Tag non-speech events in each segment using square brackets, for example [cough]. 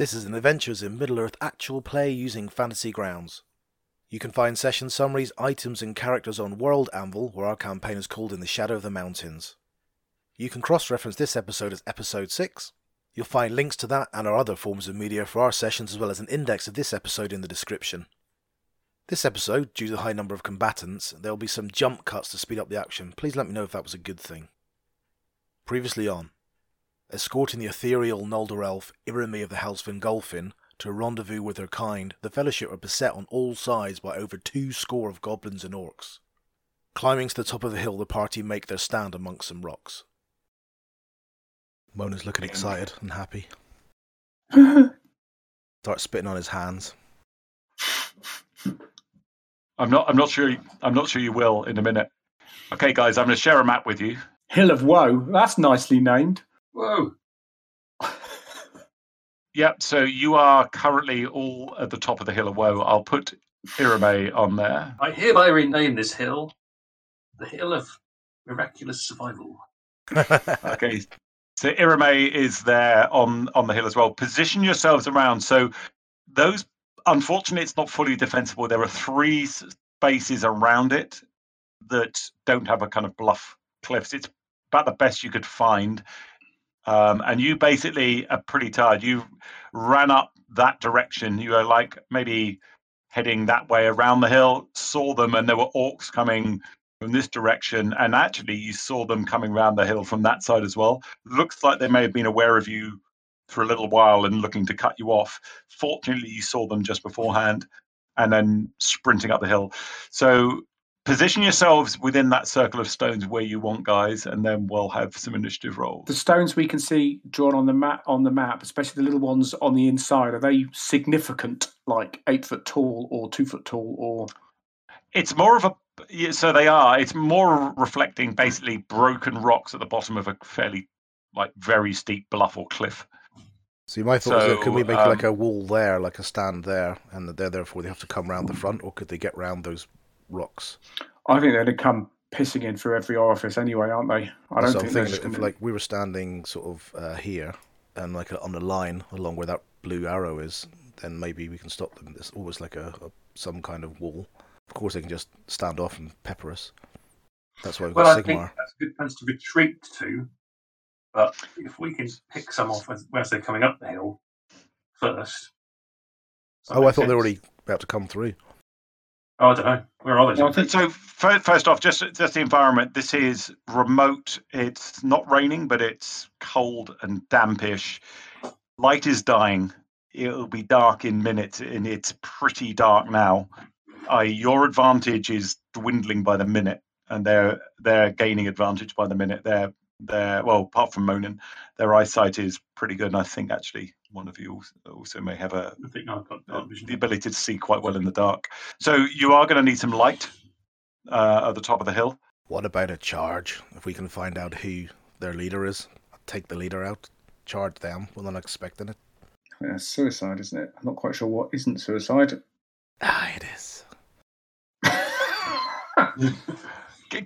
This is an Adventures in Middle Earth actual play using Fantasy Grounds. You can find session summaries, items, and characters on World Anvil, where our campaign is called In the Shadow of the Mountains. You can cross reference this episode as Episode 6. You'll find links to that and our other forms of media for our sessions, as well as an index of this episode in the description. This episode, due to the high number of combatants, there will be some jump cuts to speed up the action. Please let me know if that was a good thing. Previously on, escorting the ethereal Noldor elf Irimi of the Helsfin Golfin to a rendezvous with her kind, the Fellowship are beset on all sides by over two score of goblins and orcs. Climbing to the top of the hill, the party make their stand amongst some rocks. Mona's looking excited and happy. [laughs] Starts spitting on his hands. I'm not. I'm not sure. I'm not sure you will in a minute. Okay, guys, I'm going to share a map with you. Hill of Woe. That's nicely named. Whoa. Yep. So you are currently all at the top of the hill of woe. I'll put Irame on there. I hereby rename this hill the Hill of Miraculous Survival. [laughs] Okay. So Irame is there on on the hill as well. Position yourselves around. So those, unfortunately, it's not fully defensible. There are three spaces around it that don't have a kind of bluff cliffs. It's about the best you could find. Um, and you basically are pretty tired. You ran up that direction. You were like maybe heading that way around the hill, saw them, and there were orcs coming from this direction. And actually, you saw them coming around the hill from that side as well. Looks like they may have been aware of you for a little while and looking to cut you off. Fortunately, you saw them just beforehand and then sprinting up the hill. So position yourselves within that circle of stones where you want, guys, and then we'll have some initiative rolls. The stones we can see drawn on the map, on the map, especially the little ones on the inside, are they significant, like eight foot tall or two foot tall, or It's more of a so they are. It's more reflecting basically broken rocks at the bottom of a fairly like very steep bluff or cliff. See, my thought is, So, could we make um, like a wall there, like a stand there, and that they're therefore they have to come round the front, or could they get round those rocks? I think they'd have come pissing in through every orifice anyway, aren't they? I don't so think thinking that if like we were standing sort of uh, here and like on the line along where that blue arrow is, then maybe we can stop them. It's almost like a, a some kind of wall. Of course, they can just stand off and pepper us. That's why we've Well, got I think Sigmar. that's a good place to retreat to. But if we can pick some off as, as they're coming up the hill first. Oh, I thought they were already about to come through. Oh, I don't know. Where are they? Well, So fir- first off, just just the environment. This is remote. It's not raining, but it's cold and dampish. Light is dying. It'll be dark in minutes, and it's pretty dark now. Uh, your advantage is dwindling by the minute, and they're they're gaining advantage by the minute. They're they're well, apart from Monin, their eyesight is pretty good. And I think actually one of you also- also may have a I think I've got dark vision. the ability to see quite well in the dark. So you are going to need some light uh, at the top of the hill. What about a charge? If we can find out who their leader is, take the leader out, charge them. We're not expecting it. Yeah, suicide, isn't it? I'm not quite sure what isn't suicide. Ah, it is. [laughs]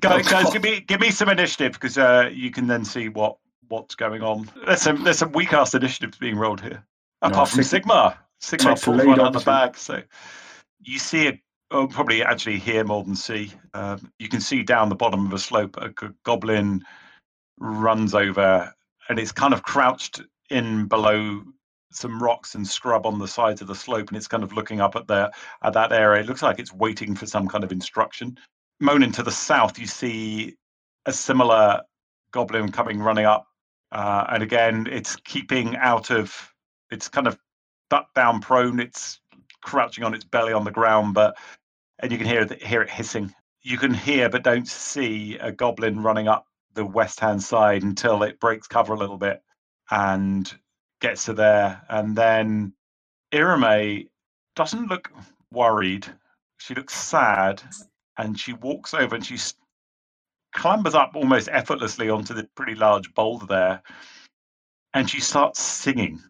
Guys, guys, [laughs] give me give me some initiative because uh, you can then see what what's going on. There's some there's some weak ass initiatives being rolled here. No, Apart from Sigma, Sigma pulls one out of the bag. So you see it. Oh, probably actually hear more than see. Um, you can see down the bottom of a slope a goblin runs over, and it's kind of crouched in below some rocks and scrub on the sides of the slope, and it's kind of looking up at the at that area. It looks like it's waiting for some kind of instruction. Moaning to the south, you see a similar goblin coming running up, uh, and again, it's keeping out of. It's kind of ducked down, prone. It's crouching on its belly on the ground, but and you can hear it, hear it hissing. You can hear but don't see a goblin running up the west hand side until it breaks cover a little bit and gets to there, and then Irame doesn't look worried. She looks sad, and she walks over and she clambers up almost effortlessly onto the pretty large boulder there, and she starts singing.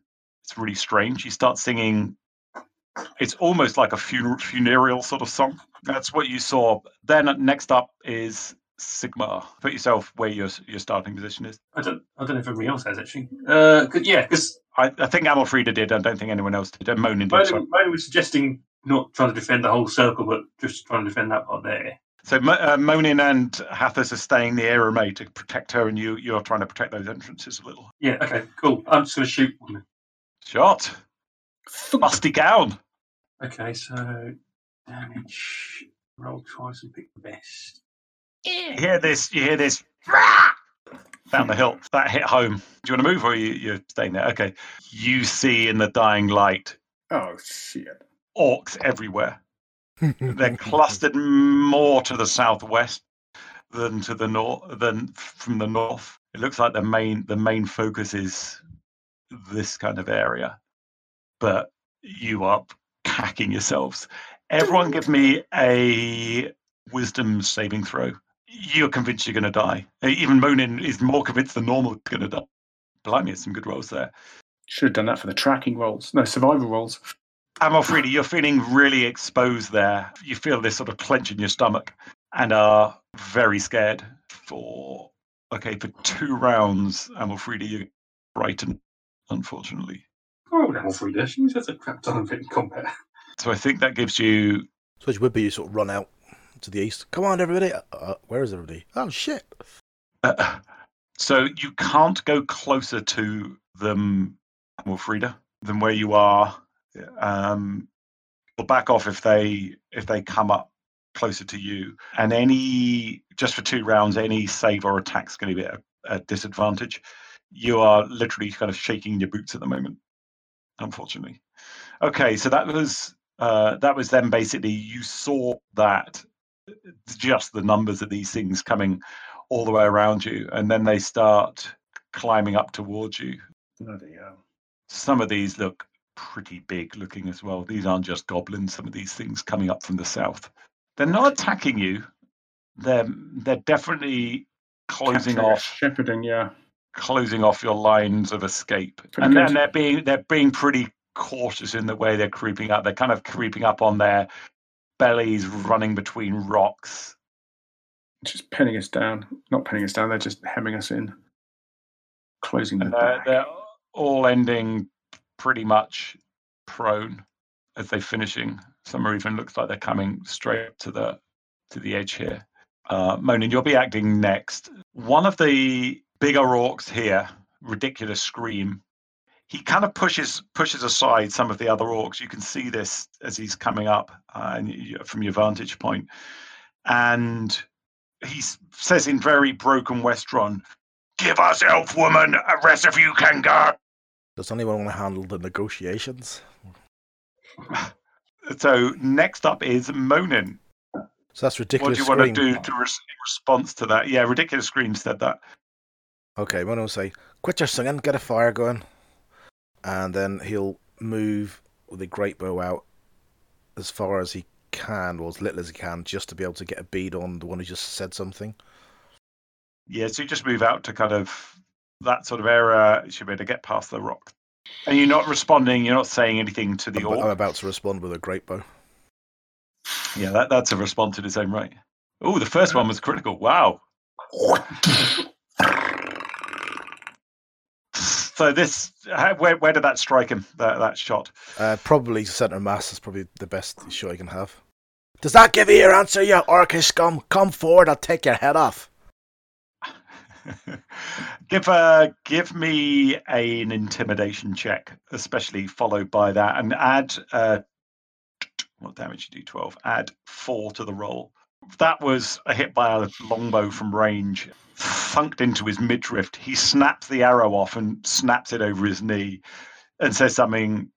It's really strange. She starts singing. It's almost like a funeral, funereal sort of song. That's what you saw. Then next up is Sigma. Put yourself where your your starting position is. I don't. I don't know if everybody else has actually. Uh, 'cause- yeah, because I, I think Amalfrida did. I don't think anyone else did. And Monin did. sorry. Monin Monin was suggesting not trying to defend the whole circle, but just trying to defend that part there. So uh, Monin and Hathis are staying near Irame to protect her, and you you're trying to protect those entrances a little. Yeah. Okay. Cool. I'm just going to shoot one. Shot, musty gown. Okay. So damage. Roll twice and pick the best. You hear this? You hear this? Rah! Down the hill. That hit home. Do you want to move, or are you, you're staying there? Okay. You see in the dying light Oh shit! orcs everywhere. They're [laughs] clustered more to the southwest than to the north than from the north. It looks like the main the main focus is this kind of area. But you are packing yourselves. Everyone give me a wisdom saving throw. You're convinced you're gonna die. Even Monin is more convinced than normal gonna die. Blimey, it's some good rolls there. Should have done that for the tracking rolls. No survival rolls. Amalfrida, you're feeling really exposed there. You feel this sort of clench in your stomach and are very scared for, okay, for two rounds, Amalfrida, you're frightened, unfortunately. Oh, level three there. She always has a crap ton of it in combat. So I think that gives you, So it would be you sort of run out to the east. Come on, everybody. Uh, Uh, where is everybody? Oh, shit. uh, so you can't go closer to them, Amalfrida, than where you are. Um, you'll back off if they if they come up closer to you. And any just for two rounds, any save or attack's going to be at a disadvantage. You are literally kind of shaking your boots at the moment, unfortunately. Okay, so that was uh, that was then basically you saw that just the numbers of these things coming all the way around you, and then they start climbing up towards you. Bloody hell. Some of these look pretty big looking as well. These aren't just goblins. Some of these things coming up from the south. They're not attacking you. They're they're definitely closing Capturing, off shepherding. Yeah. closing off your lines of escape. Pretty and good. then they're being they're being pretty cautious in the way they're creeping up. They're kind of creeping up on their bellies, running between rocks. Just pinning us down. Not pinning us down. They're just hemming us in. Closing the they're, they're all ending pretty much prone as they're finishing. Some are even looks like they're coming straight to the to the edge here. Uh, Monin, you'll be acting next. One of the bigger orcs here, ridiculous scream. He kind of pushes pushes aside some of the other orcs. You can see this as he's coming up uh, and from your vantage point, and he says in very broken Westron, "Give us elf woman, a rest if you can go." Does anyone want to handle the negotiations? [laughs] So next up is Monin. So that's ridiculous. What do you want to do to in response to that? Yeah, ridiculous scream said that. Okay, Mono will say, "Quit your singing, get a fire going," and then he'll move with a great bow out as far as he can, or as little as he can, just to be able to get a bead on the one who just said something. Yeah, so you just move out to kind of that sort of error, should be able to get past the rock. And you're not responding. You're not saying anything to the I'm, I'm about to respond with a great bow. Yeah, that, that's a response in its own right. Oh, the first one was critical. Wow. [laughs] So this, how- where where did that strike him? That that shot. Uh, probably centre mass is probably the best shot I can have. Does that give you your answer, you orcish scum? Come forward, I'll take your head off. [laughs] give uh give me an intimidation check, especially followed by that, and add uh [tsk] what damage you do twelve. Add four to the roll. That was a hit by a longbow from range, thunked into his midriff. He snaps the arrow off and snaps it over his knee, and says something.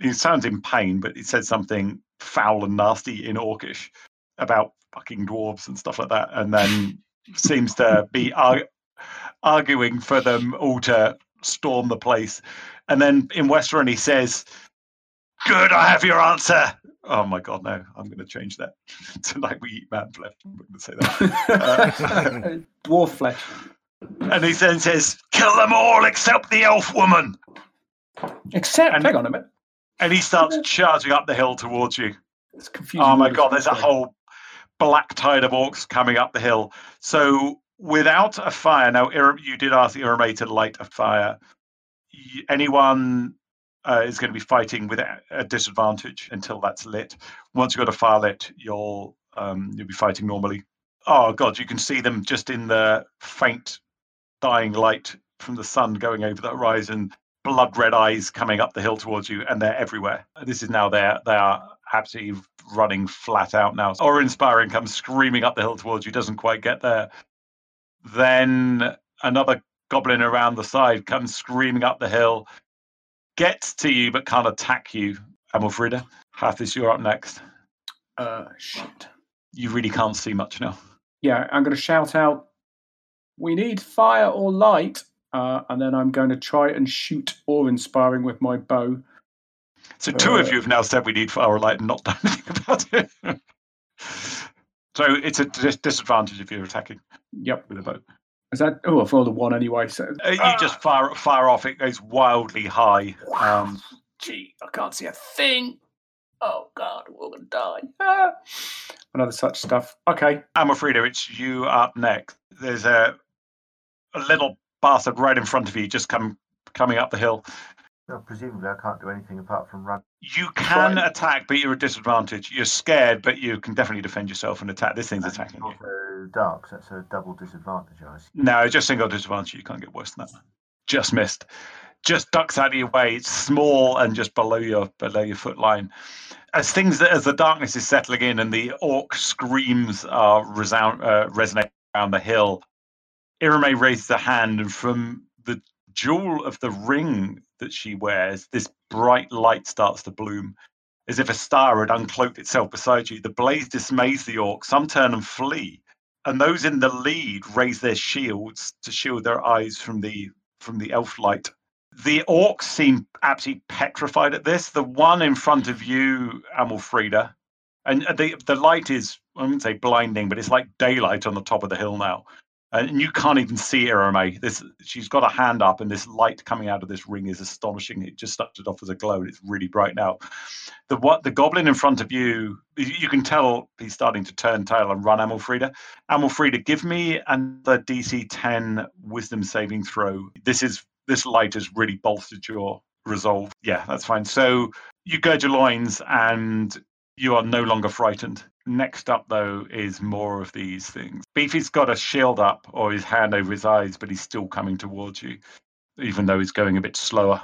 He sounds in pain, but he says something foul and nasty in Orcish about fucking dwarves and stuff like that, and then [laughs] seems to be ar- arguing for them all to storm the place. And then in Westron, he says, Good, I have your answer. Oh my God, no, I'm going to change that. [laughs] Tonight we eat man flesh. I'm going to say that. [laughs] Dwarf flesh. and he then says, Kill them all except the elf woman. Except, And- hang on a minute. And he starts charging up the hill towards you. It's confusing. Oh my. God, there's a whole black tide of orcs coming up the hill. So without a fire, now you did ask Irame to light a fire. Anyone uh, is going to be fighting with a a disadvantage until that's lit. Once you've got a fire lit, you'll um, you'll be fighting normally. Oh god, you can see them just in the faint dying light from the sun going over the horizon. Blood red eyes coming up the hill towards you, and they're everywhere. This is now there. They are absolutely running flat out now. Or inspiring comes screaming up the hill towards you, doesn't quite get there. Then another goblin around the side comes screaming up the hill, gets to you but can't attack you. Amalfrida, Hathis, you're up next. Uh, shit. You really can't see much now. Yeah, I'm going to shout out, "We need fire or light," uh, and then I'm going to try and shoot awe inspiring with my bow. So two of Uh, you have now said we need fire or light and not done anything about it. [laughs] so it's a dis- disadvantage if you're attacking Yep. with a bow. Is that? Oh, I've rolled a one anyway. So Uh, you just fire fire off. It goes wildly high. Um, Gee, I can't see a thing. Oh God, we're gonna die. Ah. Another such stuff. Okay. Amalfrida, it's you up next. There's a a little bastard right in front of you, just come coming up the hill. Well, presumably, I can't do anything apart from run. You can attack, but you're at disadvantage. You're scared, but you can definitely defend yourself and attack. This thing's And attacking you. Also, dark, so that's a double disadvantage, I assume. No, just single disadvantage. You can't get worse than that. Just missed. Just ducks out of your way. It's small and just below your below your foot line. As things as the darkness is settling in and the orc screams are resound uh, resonate around the hill, Irame raises a hand and from the jewel of the ring that she wears, this bright light starts to bloom. As if a star had uncloaked itself beside you. The blaze dismays the orcs. Some turn and flee and those in the lead raise their shields to shield their eyes from the from the elf light. The orcs seem absolutely petrified at this. The one in front of you, Amalfrida, and uh, the the light is I wouldn't say blinding, but it's like daylight on the top of the hill now, and you can't even see Irame. This she's got a hand up, and this light coming out of this ring is astonishing. It just started off as a glow, and it's really bright now. The what the goblin in front of you, you you can tell he's starting to turn tail and run. Amalfrida, Amalfrida, give me another DC 10 Wisdom saving throw. This is this light has really bolstered your resolve. Yeah, that's fine. So you gird your loins and you are no longer frightened. Next up, though, is more of these things. Beefy's got a shield up or his hand over his eyes, but he's still coming towards you, even though he's going a bit slower.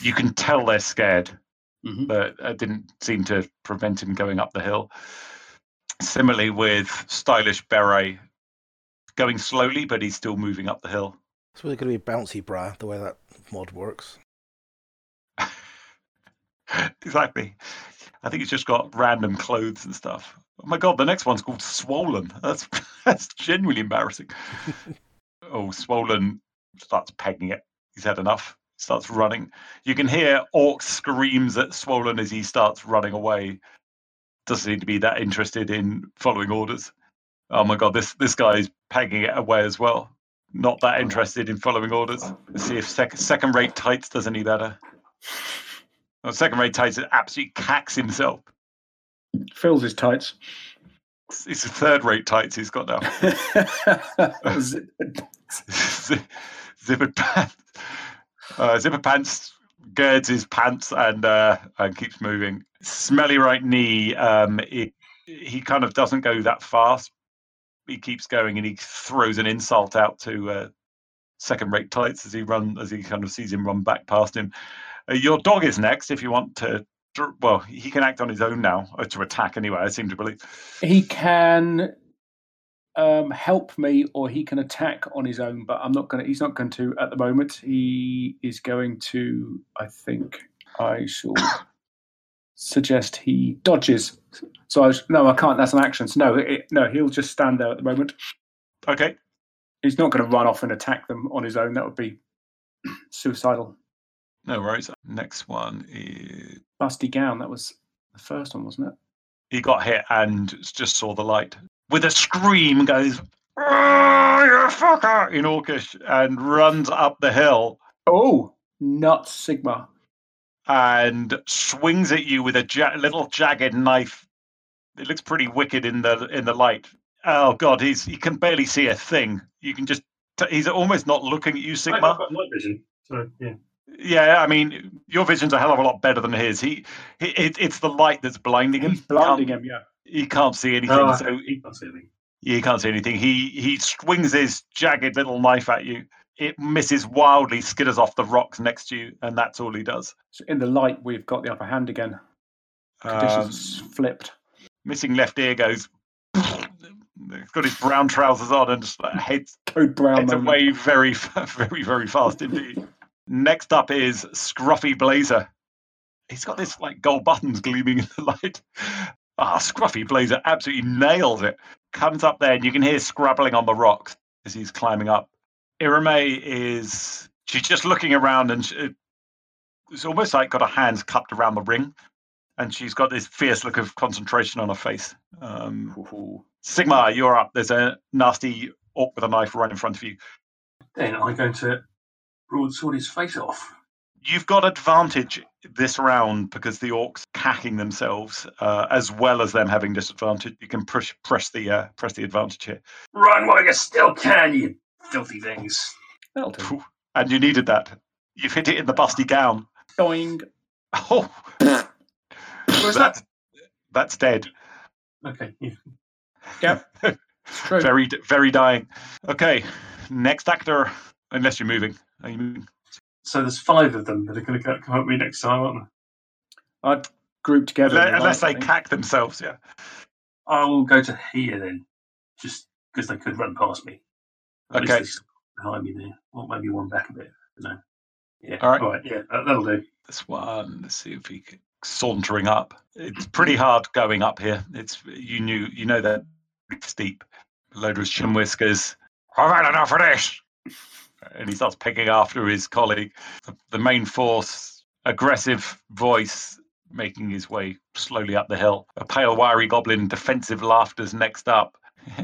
You can tell they're scared, Mhm. but it didn't seem to prevent him going up the hill. Similarly, with stylish beret, going slowly, but he's still moving up the hill. It's really going to be bouncy bra, the way that mod works. [laughs] exactly. I think he's just got random clothes and stuff. Oh my god, the next one's called Swollen. [laughs] That's that's genuinely embarrassing. [laughs] oh, Swollen starts pegging it. He's had enough. Starts running. You can hear Orc screams at Swollen as he starts running away. Doesn't seem to be that interested in following orders. Oh my god, this this guy's pegging it away as well. Not that interested in following orders. Let's see if sec- second rate tights does any better. Well, second rate tights absolutely cacks himself. Fills his tights. It's it's a third rate tights he's got now. [laughs] [laughs] Zippered pants. Uh, zipper pants girds his pants and uh, and keeps moving. Smelly right knee. Um, it, he kind of doesn't go that fast. He keeps going and he throws an insult out to uh, second rate tights as he run as he kind of sees him run back past him. Uh, your dog is next if you want to. Well, he can act on his own now uh, to attack anyway. I seem to believe. he can um, help me, or he can attack on his own. But I'm not going. to He's not going to at the moment. He is going to. I think I shall suggest he dodges. So I was, no, I can't. That's an action. So no, it, no, he'll just stand there at the moment. Okay. He's not going to run off and attack them on his own. That would be [clears throat] suicidal. No worries. Next one is Busty gown. That was the first one, wasn't it? he got hit and just saw the light. With a scream, goes, "Ah, you fucker, in Orcish, and runs up the hill Oh, not Sigma. and swings at you with a ja- little jagged knife it looks pretty wicked in the in the light. Oh god, he's he can barely see a thing. You can just t- he's almost not looking at you, Sigma. I've Sigma. got night vision, so yeah. Yeah, I mean, your vision's a hell of a lot better than his. He, he it, it's the light that's blinding him. He's blinding him, yeah. He can't see anything, Oh, so he, Can't see anything. he can't see anything. He he swings his jagged little knife at you. It misses wildly, skitters off the rocks next to you, and that's all he does. So in the light, we've got the upper hand again. Um, Conditions flipped. missing left ear goes. He's got his brown trousers on and just heads, Code brown heads moment. away very, [laughs] very, very fast indeed. Next up is Scruffy Blazer. He's got this like gold buttons gleaming in the light. Ah, Scruffy Blazer absolutely nails it. Comes up there and you can hear scrabbling on the rocks as he's climbing up. Irame is she's just looking around and she, it's almost like got her hands cupped around the ring, and she's got this fierce look of concentration on her face. Um, Sigma, you're up. There's a nasty orc with a knife right in front of you. Then I'm going to broadsword his face off. You've got advantage this round because the orcs cacking themselves, uh, as well as them having disadvantage. You can push press the uh, press the advantage here, Run while you still can, you filthy things. That'll do. And you needed that. You've hit it in the busty gown. Doing. Oh, Where's that? that's that's dead. Okay, yeah. Yep. [laughs] True. very very dying. Okay, next actor. Unless you're moving, are you moving? So there's five of them that are going to come up with me next time, aren't they? I'd group together. Unless, the unless light, they cack themselves, yeah. I will go to here then, just because they could run past me. At Okay. they're still behind me there. Or maybe one back a bit. No. Yeah. All right. All right. Yeah, that, that'll do. This one, let's see if he can sauntering up. It's pretty hard going up here. It's you knew you know that steep. Load of chin whiskers. I've had enough of this. And he starts picking after his colleague. The, the main force, aggressive voice, making his way slowly up the hill. A pale, wiry goblin, defensive laughter's next up. [laughs]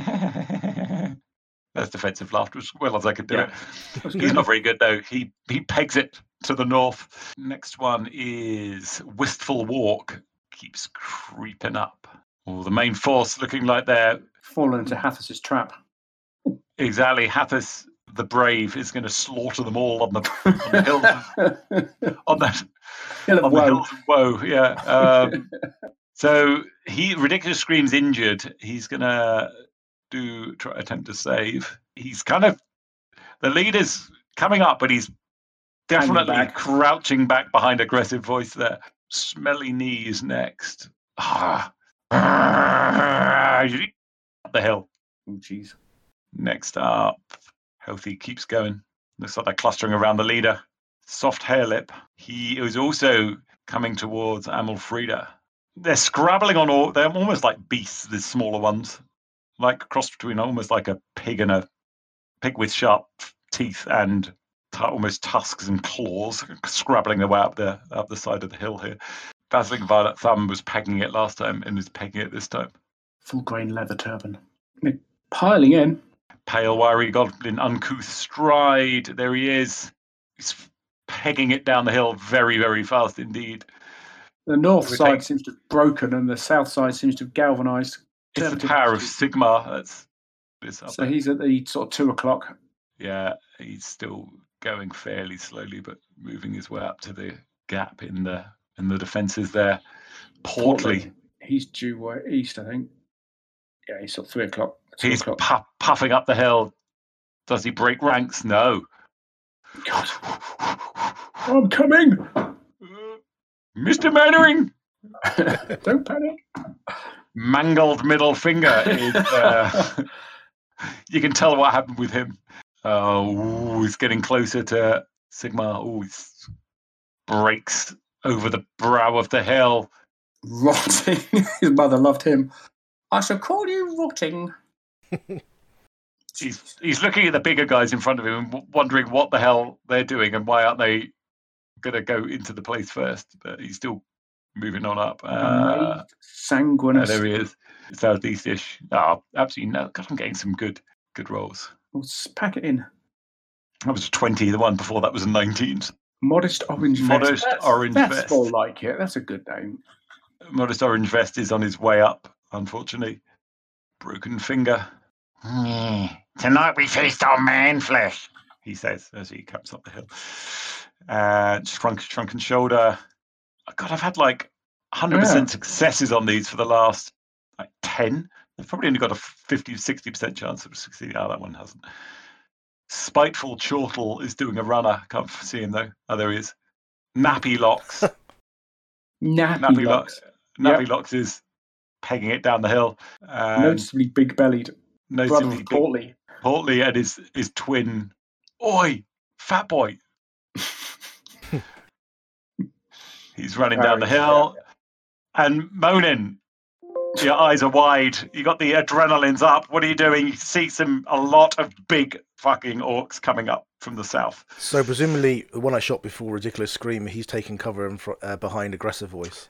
That's defensive laughter as well as I could do Yeah. it. [laughs] He's not very good though. He he pegs it to the north. Next one is Wistful Walk. Keeps creeping up. Oh, the main force looking like they're Fallen into Hathis's trap. exactly Hathis the Brave is going to slaughter them all on the on the hill [laughs] on that Hill of on the woe. of woe. Yeah. Um, [laughs] so he ridiculous screams injured. He's gonna do try attempt to save. He's kind of the leader's coming up, but he's definitely back. crouching back behind aggressive voice there. Smelly knees next. Ah. [laughs] Up the hill. Oh, jeez. Next up, Healthy keeps going. Looks like they're clustering around the leader. Soft hair lip. He is also coming towards Amalfrida. They're scrabbling on all. They're almost like beasts. The smaller ones, like cross between almost like a pig and a pig with sharp teeth and t- almost tusks and claws, [laughs] scrabbling their way up the up the side of the hill here. Dazzling Violet Thumb was pegging it last time and is pegging it this time. Full grain leather turban. They're piling in. Pale, wiry goblin, uncouth stride. There he is. He's pegging it down the hill very, very fast indeed. The north side seems to have broken and the south side seems to have galvanised. It's the power of. Sigma. That's So there. he's at the sort of two o'clock. Yeah, he's still going fairly slowly, but moving his way up to the gap in the in the defences there. Portly. He's due east, I think. Yeah, he's sort of three o'clock. He's pu- puffing up the hill. Does he break ranks? No. God, [sighs] I'm coming. Mr. Mainwaring, [laughs] Don't panic. mangled middle finger is [laughs] uh, [laughs] you can tell what happened with him. Oh, he's getting closer to Sigma. Oh, he breaks over the brow of the hill. Rotting. His mother loved him. I shall call you rotting. He's he's looking at the bigger guys in front of him and w- wondering what the hell they're doing and why aren't they going to go into the place first. But he's still moving on up. Uh, sanguinous. there he is, southeastish. Oh, absolutely no. God, I'm getting some good good rolls. Let's pack it in. That was a 20. The one before that was a 19. Modest orange vest. Modest That's- orange that's vest. more like it. That's a good name. Modest Orange Vest is on his way up unfortunately. Broken finger. Mm. Tonight we feast on man flesh, he says as he comes up the hill. Uh, shrunk, shrunken shoulder. Oh God, I've had like 100% Yeah. successes on these for the last like 10. They've probably only got a 50, 60% chance of succeeding. Oh, that one hasn't. Spiteful Chortle is doing a runner. Can't see him though. Oh, there he is. Nappy Locks. [laughs] Nappy, Nappy locks. Locks. Nappy Locks is pegging it down the hill. And Noticeably big bellied. Brother noticeably of big- Portly. Portly and his, his twin. Oi, fat boy. [laughs] He's running down the Harry, hill and moaning. Your eyes are wide. You got the adrenaline's up. What are you doing? You see some a lot of big fucking orcs coming up from the south. So presumably, the one I shot before, ridiculous scream, he's taking cover in fr- uh, behind aggressive voice.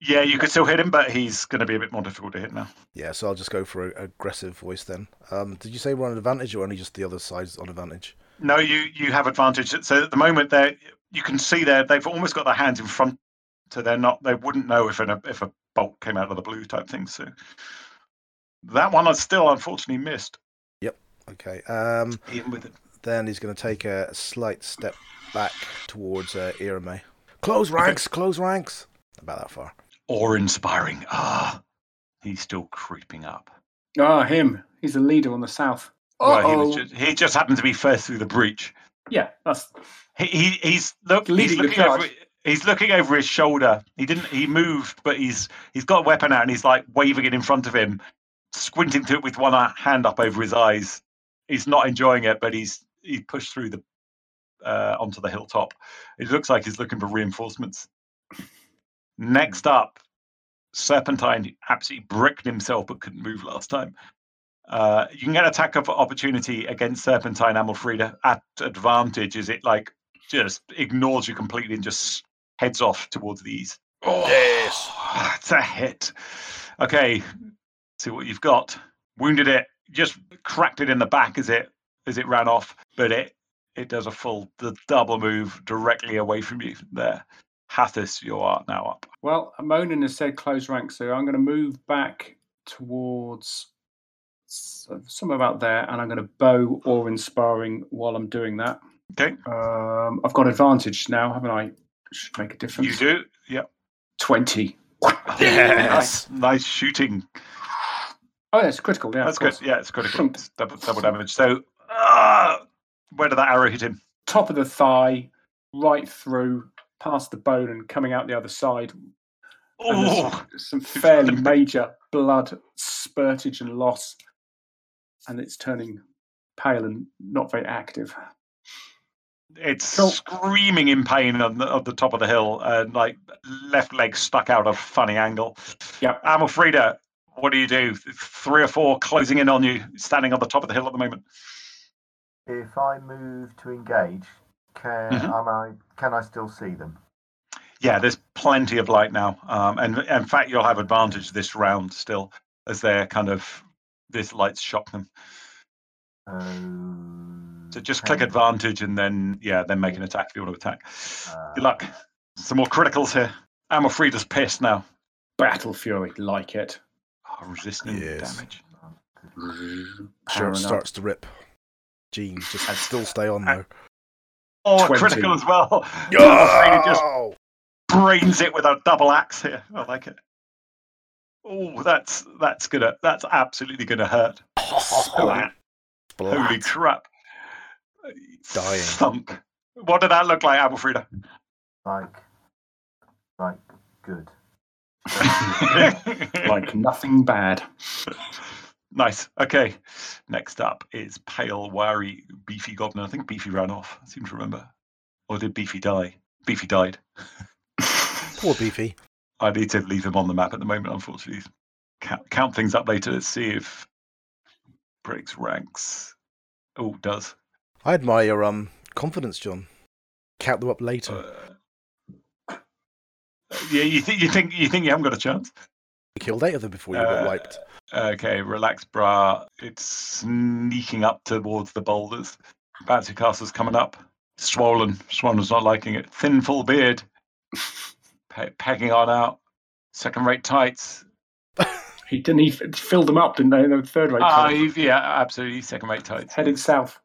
Yeah, you could still hit him, but he's going to be a bit more difficult to hit now. Yeah, so I'll just go for a, aggressive voice then. Um, did you say we're on advantage or only just the other side's on advantage? No, you you have advantage. So at the moment, they you can see there they've almost got their hands in front, so they're not they wouldn't know if an if a bolt came out of the blue type thing. So that one I still unfortunately missed, Yep. Okay. Um, even with it. then he's going to take a slight step back towards uh, Irame. Close ranks, close ranks. About that far. Or inspiring. Ah, he's still creeping up. Ah, him. He's the leader on the south. Well, he was just, he just happened to be first through the breach. Yeah, that's He, he he's look he's Leading the looking over he's looking over his shoulder. He didn't he moved, but he's he's got a weapon out and he's like waving it in front of him, squinting to it with one eye- hand up over his eyes. He's not enjoying it, but he's he pushed through the uh, onto the hilltop. It looks like he's looking for reinforcements. Next up, Serpentine absolutely bricked himself but couldn't move last time. Uh, you can get attack of opportunity against Serpentine Amalfreda at advantage. Is it like just ignores you completely and just heads off towards the east? Oh, Yes. [sighs] it's a hit. Okay, see what you've got. Wounded it, just cracked it in the back as it as it ran off, but it it does a full the double move directly away from you there. Hathis, you are now up. well. Monin has said close ranks, so I'm going to move back towards somewhere about there, and I'm going to bow or inspiring while I'm doing that. Okay, Um, I've got advantage now, haven't I? Should make a difference. you do. Yep. Twenty. [laughs] Nice, nice shooting. Oh, that's critical. Yeah, That's good. Yeah, it's critical. It's double, double damage. So, uh, where did that arrow hit him? Top of the thigh, right through, past the bone, and coming out the other side. And Oh, some [laughs] fairly major blood spurtage and loss, and it's turning pale and not very active. it's Cool. screaming in pain on the, at the top of the hill, and like left leg stuck out a funny angle. Yep. Amalfreda, what do you do? Three or four closing in on you, standing on the top of the hill at the moment. If I move to engage, can Mhm. am I can I still see them? Yeah, there's plenty of light now, um, and in fact, you'll have advantage this round still, as they're kind of this light's shock them. So just click advantage, and then yeah, then make an attack if you want to attack. Uh, Good luck. Some more criticals here. Amalfreda's pissed now. Battle Fury, like it. Oh, resisting Yes. damage. Shirt Powering up. starts to rip. Jeans just [laughs] still stay on though. Oh, 20. critical as well. [laughs] Amalfreda just Oh! brains it with a double axe here. I like it. Oh, that's that's gonna that's absolutely gonna hurt. Oh, Splat. Holy crap! Dying. Thunk. What did that look like, Amalfreda? like like good. [laughs] [laughs] Like nothing bad. Nice. Okay. Next up is pale, wiry, beefy goblin. I think Beefy ran off. I seem to remember. Or did Beefy die? Beefy died. [laughs] Poor Beefy. I need to leave him on the map at the moment, unfortunately. Count, count things up later. Let's see if breaks ranks. Oh, does. I admire your um confidence, John. Count them up later. Uh, yeah, you think you think you think you haven't got a chance? You killed eight of them before you got uh, wiped. Okay, relax, bra. It's sneaking up towards the boulders. Bouncy castle's coming up. Swollen. Swollen's not liking it. Thin, full beard. [laughs] Pe- pegging on out. Second rate tights. He didn't. He f- filled them up, didn't they? They were third rate. Ah, tights. yeah, absolutely. Second rate tights. heading south.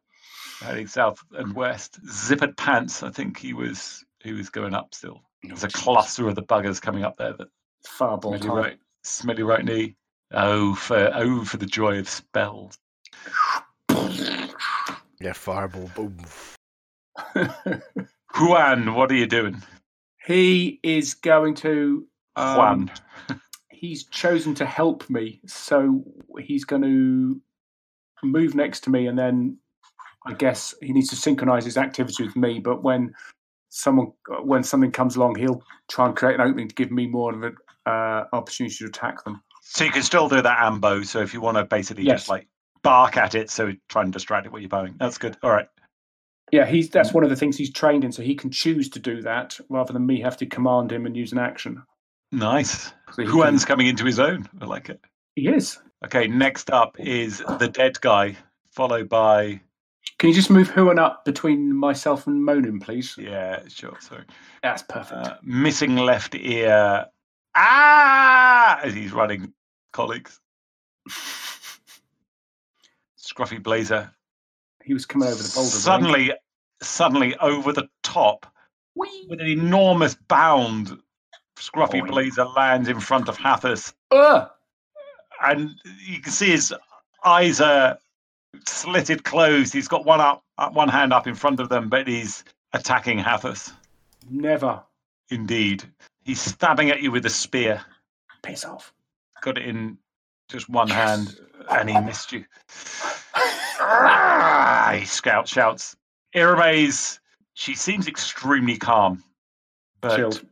heading south and west. Zippered pants. I think he was he was going up still. There's a cluster of the buggers coming up there that Fireball smelly time. right, smelly right knee. Oh for oh for the joy of spells. Yeah, fireball, boom. [laughs] Huan, what are you doing? he is going to. Um, Huan. He's chosen to help me, so he's going to move next to me, and then I guess he needs to synchronize his activity with me. But when someone, when something comes along, he'll try and create an opening to give me more of an uh, opportunity to attack them. So you can still do that ambo. So if you want to basically Yes. just like bark at it, so try and distract it while you're bowing. That's good. All right. Yeah, he's that's one of the things he's trained in, so he can choose to do that rather than me have to command him and use an action. Nice. So he, Huan's can- coming into his own. I like it. he is. Okay, next up is the dead guy, followed by Can you just move Huan up between myself and Monin, please? yeah, sure, sorry. That's perfect. Uh, missing left ear. Ah! As he's running colleagues. Scruffy blazer. he was coming over the boulder. wasn't he? Suddenly, suddenly over the top with an enormous bound. Scruffy Boing. blazer lands in front of Hathis, Ugh! and you can see his eyes are slitted closed. He's got one up, up one hand up in front of them, but he's attacking Hathis. Never Indeed, he's stabbing at you with a spear. piss off. got it in just one hand and he missed you. Ah, [laughs] he scout shouts. Irame's, she seems extremely calm, but Chilled.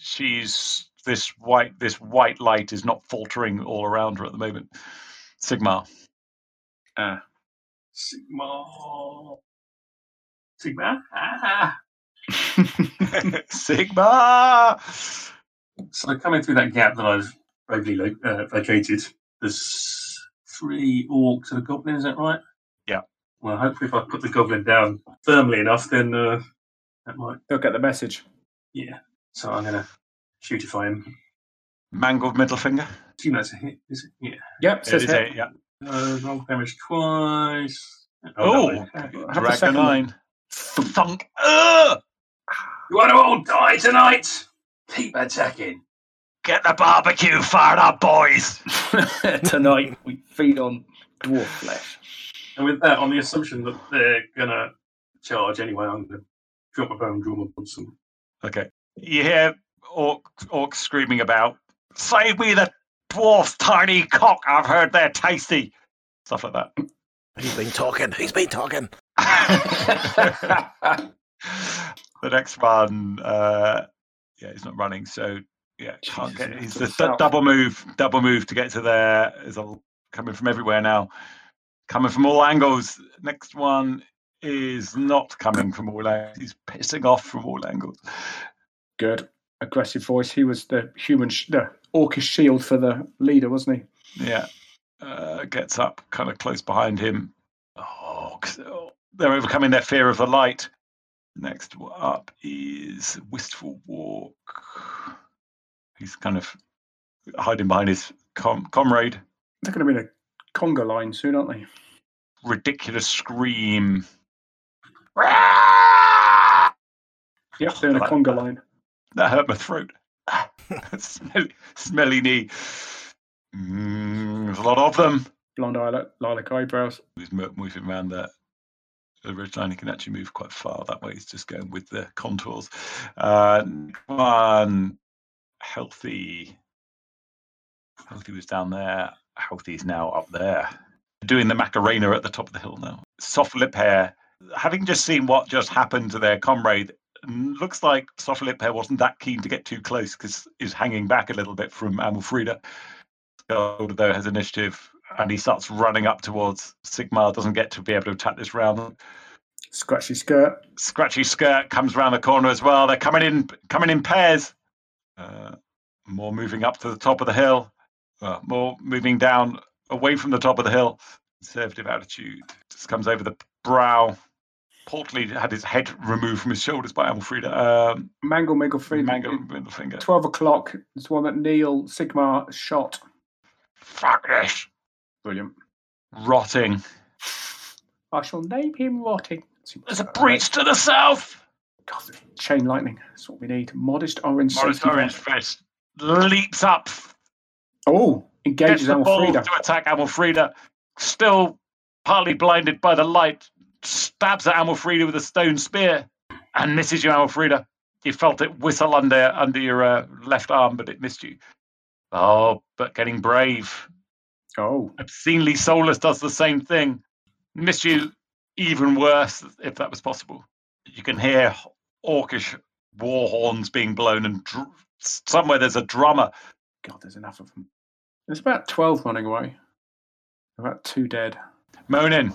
she's this white this white light is not faltering all around her at the moment. Sigma. Ah. Sigma. Sigma. Ah. [laughs] Sigma. So coming through that gap that I've bravely lo- uh, vacated, there's three orcs and a goblin. Is that right? Yeah. Well, hopefully, if I put the goblin down firmly enough, then uh, that might. They'll get the message. Yeah. So I'm gonna shootify him. Mangled middle finger. Assume that's a hit. Is it? Yeah. Yep, It says is hit. a- yeah. Uh, roll damage twice. Oh, no, Have the drag the second one. nine. Thunk. Ugh! You want to all die tonight? Keep attacking. Get the barbecue fired up, boys. [laughs] Tonight we feed on dwarf flesh. And with that, on the assumption that they're gonna charge anyway, I'm gonna drop my bow and draw my Bunsen. Okay. You hear orc, orcs screaming about, save me the dwarf's tiny cock. I've heard they're tasty. Stuff like that. He's been talking. He's been talking. [laughs] [laughs] the next one, uh, yeah, he's not running. So, yeah, can't Jesus, get. He's the the th- south. double move, double move to get to there. Is all coming from everywhere now. Coming from all angles. Next one is not coming from all angles. He's pissing off from all angles. Good. Aggressive voice. He was the human, sh- the orcish shield for the leader, wasn't he? Yeah. Uh, gets up kind of close behind him. Oh, oh, they're overcoming their fear of the light. Next up is Wistful Walk. He's kind of hiding behind his com- comrade. They're going to be in a conga line soon, aren't they? Ridiculous scream. Yep, they're in a Like conga that. line. That hurt my throat. [laughs] smelly, smelly knee. Mm, there's a lot of them. Blonde lilac, lilac eyebrows. He's moving around that the ridge line. He can actually move quite far that way. He's just going with the contours. Uh, one healthy. Healthy was down there. Healthy is now up there. Doing the Macarena at the top of the hill now. Soft lip hair. Having just seen what just happened to their comrade, looks like soft lip hair wasn't that keen to get too close because he's hanging back a little bit from Amalfrida. Golda, though, has initiative and he starts running up towards Sigmar. Doesn't get to be able to attack this round. Scratchy skirt. Scratchy skirt comes round the corner as well. They're coming in, coming in pairs. Uh, more moving up to the top of the hill. Uh, more moving down away from the top of the hill. Conservative attitude just comes over the brow. Portly had his head removed from his shoulders by Amalfrida. Um, Mangle Miggle Free. Mango middle finger. 12 o'clock It's one that Neil Sigmar shot. Fuck this. Brilliant. Rotting. I shall name him Rotting. There's a breach to the south. God, chain lightning. That's what we need. Modest orange. Safety Orange. Fist leaps up, Oh, engages Alfreda. to attack Amalfreda, still partly blinded by the light, stabs at Amalfreda with a stone spear and misses you, Amalfreda. You felt it whistle under under your uh, left arm, but it missed you. Oh, but getting brave. Oh, Obscenely soulless does the same thing. Missed you even worse, if that was possible. You can hear orcish war horns being blown, and dr- somewhere there's a drummer. God, there's enough of them. There's about 12 running away. About two dead. Moaning.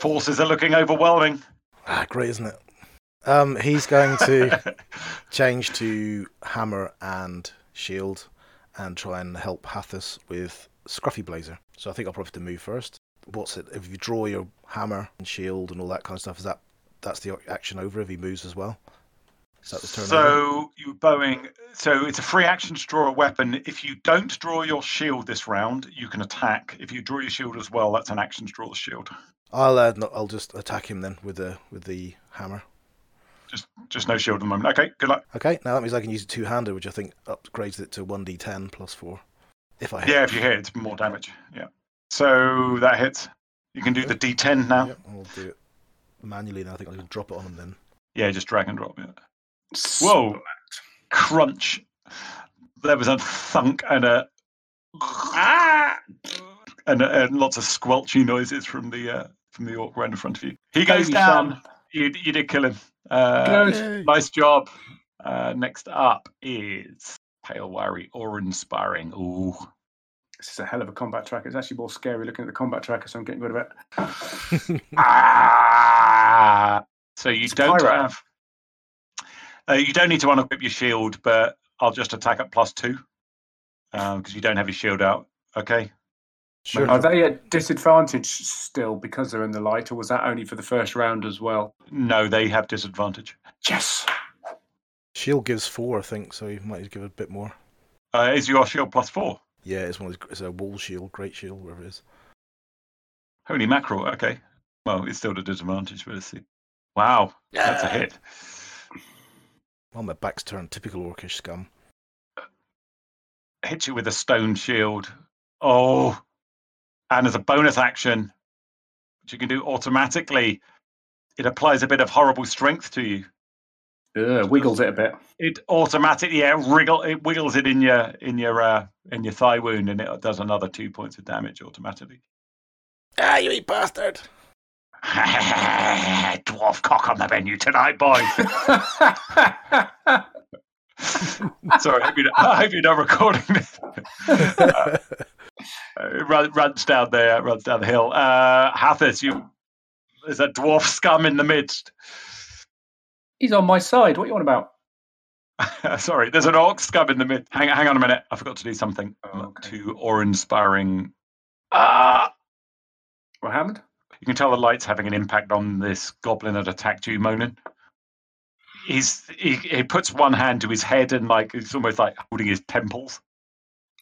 Forces are looking overwhelming. Ah, great, isn't it? Um, he's going to [laughs] change to hammer and shield and try and help Hathis with Scruffy Blazer. So I think I'll probably have to move first. What's it? If you draw your hammer and shield and all that kind of stuff, is that that's the action over if he moves as well? Is that the turn? So you bowing. So it's a free action to draw a weapon. If you don't draw your shield this round, you can attack. If you draw your shield as well, that's an action to draw the shield. I'll uh, no, I'll just attack him then with the with the hammer. Just just no shield at the moment. Okay, good luck. Okay, now that means I can use a two hander, which I think upgrades it to one d10 plus four. If I hit. Yeah, if you hit, it's more damage. Yeah. So that hits. You can do the D10 now. Yep, I'll do it manually now. I think I'll just drop it on him then. Yeah, just drag and drop. Yeah. Whoa! Crunch. There was a thunk and a Ah! and, and lots of squelchy noises from the uh, from the orc right in front of you. He goes Baby down. son. You you did kill him. Uh, nice job. Uh, next up is Pale Wary or inspiring. Ooh. This is a hell of a combat tracker. It's actually more scary looking at the combat tracker, so I'm getting rid of it. [laughs] Ah! So you It's don't pyro. have. Uh, you don't need to unequip your shield, but I'll just attack at plus two because you don't have your shield out. Okay. Sure. Are they at disadvantage still because they're in the light, or was that only for the first round as well? No, they have disadvantage. Yes. Shield gives four, I think, so you might give a bit more. Uh, is your shield plus four? Yeah, it's one of those, it's a wall shield, great shield, whatever it is. Holy mackerel. Okay. Well, it's still at a disadvantage, but let's see. Wow. That's a hit. Well, my back's turned, typical orcish scum. Hits you with a stone shield. Oh. And as a bonus action, which you can do automatically, it applies a bit of horrible strength to you. Ugh, wiggles it a bit. It automatically yeah, wriggle it wiggles it in your in your uh, in your thigh wound and it does another two points of damage automatically. Ah, you bastard! [laughs] Dwarf cock on the menu tonight, boys. [laughs] Sorry, I hope, you're, I hope you're not recording this. Uh, it run, runs down there, runs down the hill. Uh, Hathis, you there's a dwarf scum in the midst. He's on my side. What are you on about? [laughs] Sorry, there's an orc scum in the mid. Hang, hang on a minute. I forgot to do something Oh, okay. to awe inspiring. Ah! What happened? You can tell the light's having an impact on this goblin that attacked you, Monin. He's he, he puts one hand to his head and like it's almost like holding his temples.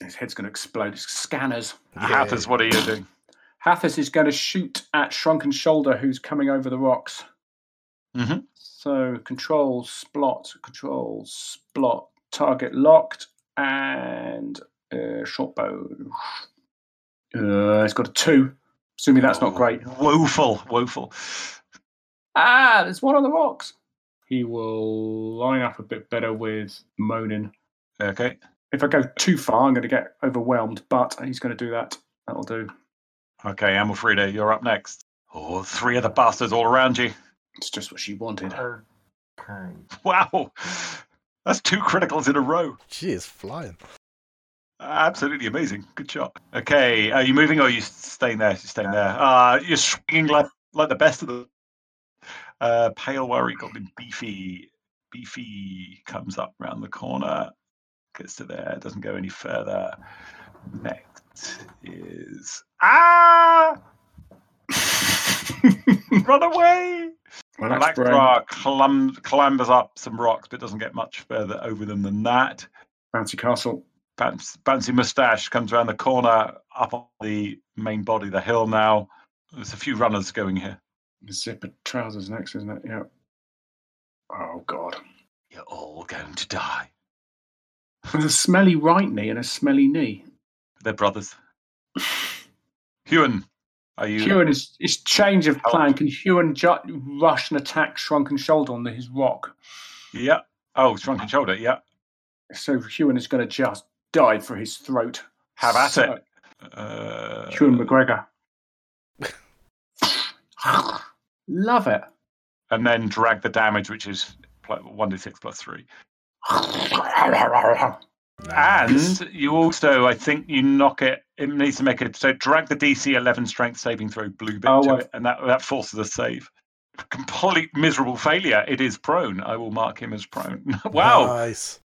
His head's going to explode. It's scanners. Hathis, what are you doing? Hathis is going to shoot at Shrunken Shoulder, who's coming over the rocks. Mhm. So control, splot, control, splot, target locked, and uh, short bow. Uh, it's got a two. Assuming that's not great. Woeful, woeful. Ah, there's one on the rocks. He will line up a bit better with Monin. Okay. If I go too far, I'm going to get overwhelmed, but he's going to do that. That'll do. Okay, Amalfreda, you're up next. Oh, three of the bastards all around you. It's just what she wanted. Okay. Wow. That's two criticals in a row. She is flying. Absolutely amazing. Good shot. Okay, are you moving or are you staying there? You're staying there. Uh, you're swinging like like the best of them. Uh, Pale Worry Goblin Beefy. Beefy comes up round the corner, gets to there, doesn't go any further. Next is ah, [laughs] run away! Relax, brain. Blackbra clum, clambers up some rocks, but doesn't get much further over them than that. Bouncy Castle. bounce, bouncy moustache comes around the corner up on the main body of the hill now. There's a few runners going here. Zipper trousers next, isn't it? Yeah. Oh God. You're all going to die. With a smelly right knee and a smelly knee. They're brothers. Huan, are you? Huan is change of plan. Can Huan ju- rush and attack Shrunken Shoulder on the, his rock? Yeah. Oh, shrunken shoulder. Yeah. So Huan is going to just dive for his throat. Have at So- it. Uh, Hewan McGregor. [sighs] Love it. and then drag the damage, which is 1d6 plus 3. Nice. And you also, I think, you knock it. It needs to make it. So drag the DC 11 strength saving throw blue bit Oh, to well. it, and that that forces a save. Complete miserable failure. It is prone. I will mark him as prone. [laughs] wow, Nice.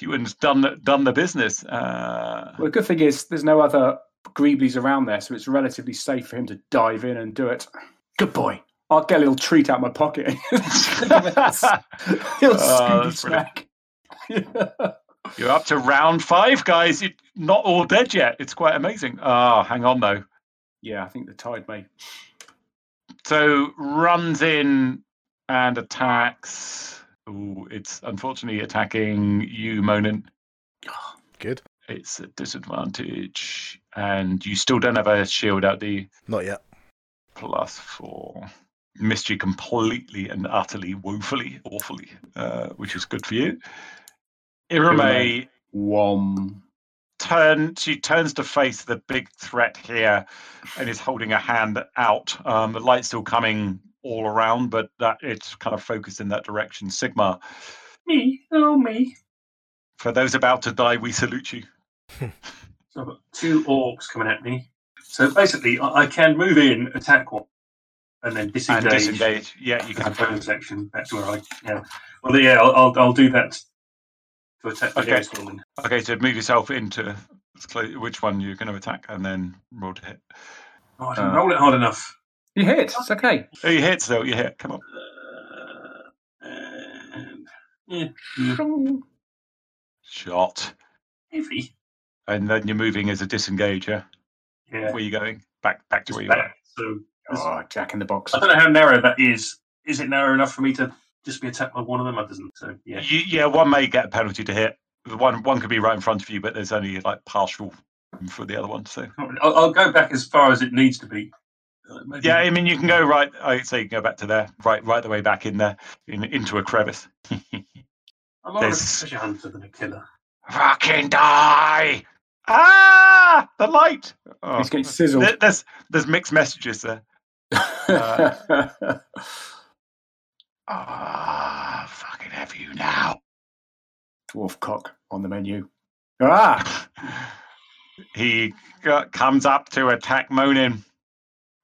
Huan's done the- done the business. Uh, Well, the good thing is there's no other Greeblies around there, so it's relatively safe for him to dive in and do it. Good boy. I'll get a little treat out of my pocket. [laughs] little [laughs] Oh, Scooby that's brilliant. snack. [laughs] you're up to round five, guys. You're not all dead yet. It's quite amazing. Oh, hang on though. yeah, I think the tide may. So runs in and attacks. Ooh, it's unfortunately attacking you, Monin. [gasps] Good. It's a disadvantage, and you still don't have a shield out the Not yet. plus four. Missed you completely and utterly, woefully, awfully, uh, which is good for you. Irame Wom. turn she turns to face the big threat here and is holding a hand out um the light's still coming all around but that it's kind of focused in that direction sigma Me, oh me. for those about to die we salute you [laughs] So I've got two orcs coming at me. So basically, I, I can move in, attack one, and then disengage. and disengage yeah you As a can bonus action. That's where I. Yeah. Well, yeah, I'll, I'll, I'll do that to attack the Okay. nearest one. then. okay so move yourself into which one you're going to attack and then roll to hit Oh, I didn't Uh, roll it hard enough. You hit. It's okay. oh you hit still you hit come on Uh, and, yeah, yeah, [laughs] shot heavy. and then you're moving as a disengager. yeah Yeah. where are you going back back to just where you are back. So Oh, Jack in the box. I don't know how narrow that is. Is it narrow enough for me to just be attacked by one of them? I doesn't. So yeah. You, yeah, one may get a penalty to hit. The One one could be right in front of you, but there's only like partial for the other one. So I'll, I'll go back as far as it needs to be. Uh, yeah, I mean you can go right. I say you can go back to there, right, right the way back in there, in, into a crevice. [laughs] I'm more of a treasure hunter than a killer. Fucking die! Ah, the light. Oh, He's getting sizzled. there- there's there's mixed messages there. [laughs] Ah, fucking have you now. Dwarf cock on the menu. Ah! [laughs] he go- comes up to attack Monin.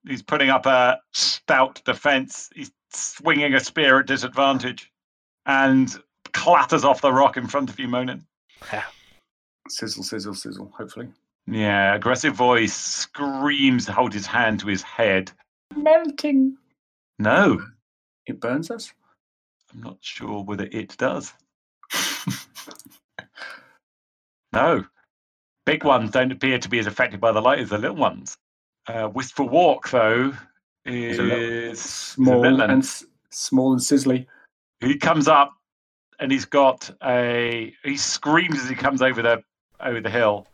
He's putting up a stout defense. He's swinging a spear at disadvantage and clatters off the rock in front of you, Monin. Sizzle, sizzle, sizzle, hopefully. Yeah, aggressive voice screams, hold his hand to his head. Melting. No, It burns us? I'm not sure whether it does. [laughs] No. Big ones don't appear to be as affected by the light as the little ones. Uh, Wistful Walk, though, is a is a Small and s- small and sizzly. he comes up and he's got a he screams as he comes over the over the hill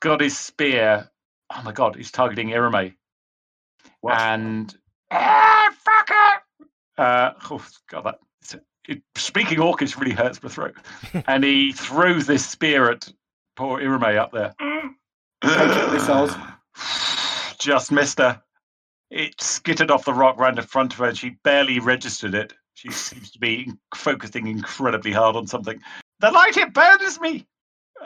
got his spear oh my god he's targeting irame What? and ah, uh oh god that it, speaking orcish really hurts my throat. [laughs] And he throws this spear at poor irame up there. [sighs] Just missed her. It skittered off the rock right in front of her. And she barely registered it. She seems to be focusing incredibly hard on something. The light it burns me!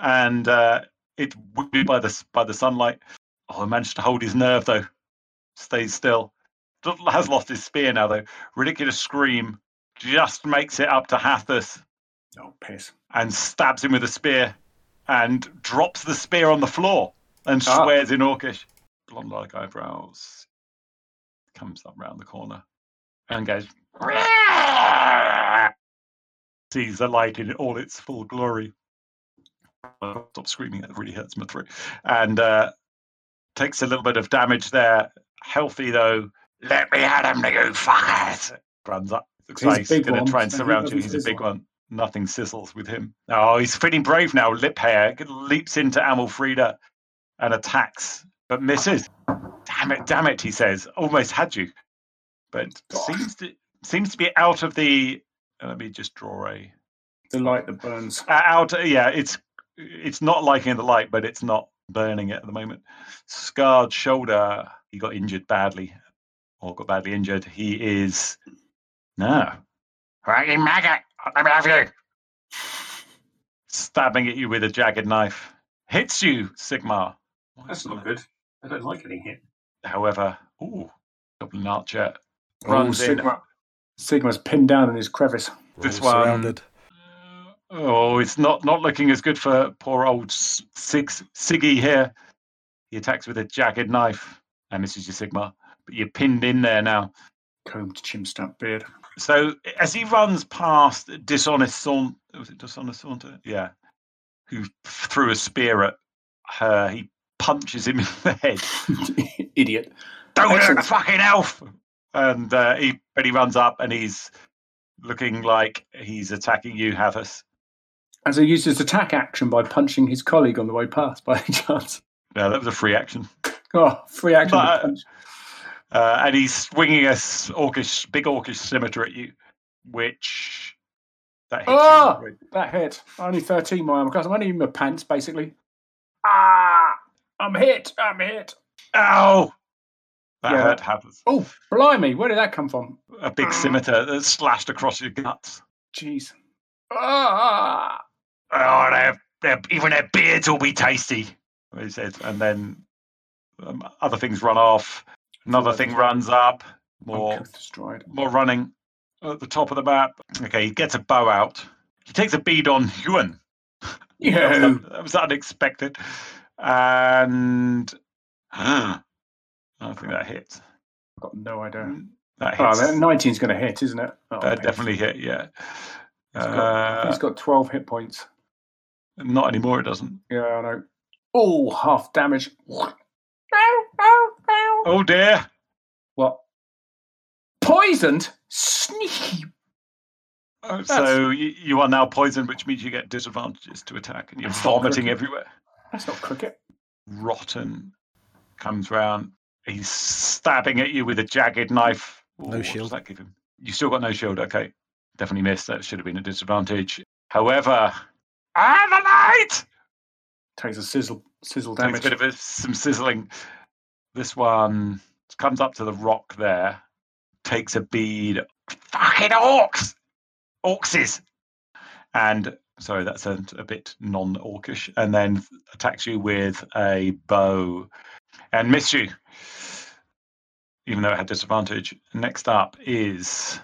And uh it wounded by the by the sunlight. Oh i managed to hold his nerve though. Stays still [laughs] has lost his spear now though ridiculous scream just makes it up to hathis Oh, piss. and stabs him with a spear and drops the spear on the floor and Ah. swears in Orcish. Blonde like eyebrows. Comes up round the corner and goes. Sees the light in all its full glory. Stop screaming! It really hurts my throat. And uh, takes a little bit of damage there. Healthy though. Let me at him, to you fuckers! Runs up. Looks He's like he's going to try and surround you. doesn't He's a big sizzle. one. Nothing sizzles with him. Oh, he's feeling brave now. Lip hair leaps into Amalfrida and attacks, but misses. Damn it! Damn it! He says, almost had you, but Gosh. seems to seems to be out of the. Let me just draw a The light that burns. uh, out. Yeah, it's it's not liking the light, but it's not burning it at the moment. Scarred shoulder. He got injured badly, or got badly injured. He is no. Right, maggot. Let me have you. Stabbing at you with a jagged knife. Hits you, Sigmar. That's not good. I don't like getting hit. However, ooh, Goblin Archer runs in. Sigma. Sigma's pinned down in his crevice. We're This all one- surrounded. Oh, it's not not looking as good for poor old Sig Siggy here. He attacks with a jagged knife and misses you, Sigma. You're pinned in there now. Combed chinstrap beard. So as he runs past Dishonest Saunter, was it Dishonest Saunter? Yeah. Who threw a spear at her, he punches him [laughs] in the head. [laughs] Idiot. Don't hurt the fucking elf! And uh, he, but he runs up and he's looking like he's attacking you, Havas. As he used his attack action by punching his colleague on the way past by [laughs] chance. No, that was a free action. Oh, free action. But-. Uh, and he's swinging a orcish, big orcish scimitar at you, which that hits you. That hit. Only 13 my armor class. I'm only in my pants, basically. Ah! I'm hit. I'm hit. Ow! That Yeah. hurt Havas. Oh, blimey. Where did that come from? A big scimitar that slashed across your guts. Jeez. Ah! Oh, their, their, even their beards will be tasty. He says, and then um, other things run off. Another thing runs up. More, stride. more running at the top of the map. Okay, he gets a bow out. He takes a bead on Huan. [laughs] That was, Yeah. that was unexpected. And I think that hit. I've got no idea. That Oh, hits. that 19's going to hit, isn't it? Oh, that definitely hit, yeah. He's got, Uh, he's got 12 hit points. not anymore, it doesn't. Yeah, I know. Oh, half damage. Oh dear. What? Poisoned? Sneaky. Oh, so you, you are now poisoned, which means you get disadvantages to attack, and you're That's vomiting everywhere. That's not cricket. Rotten comes round. He's stabbing at you with a jagged knife. Ooh, what shield. Does that give him? You still got no shield. Okay, definitely missed. That should have been a disadvantage. However, ah, the light Takes a sizzle, sizzle takes a bit of a, some sizzling. This one comes up to the rock there, takes a bead. Fucking orcs, orcses, and sorry, that's a, a bit non-orcish, and then attacks you with a bow and miss you, even though it had disadvantage. Next up is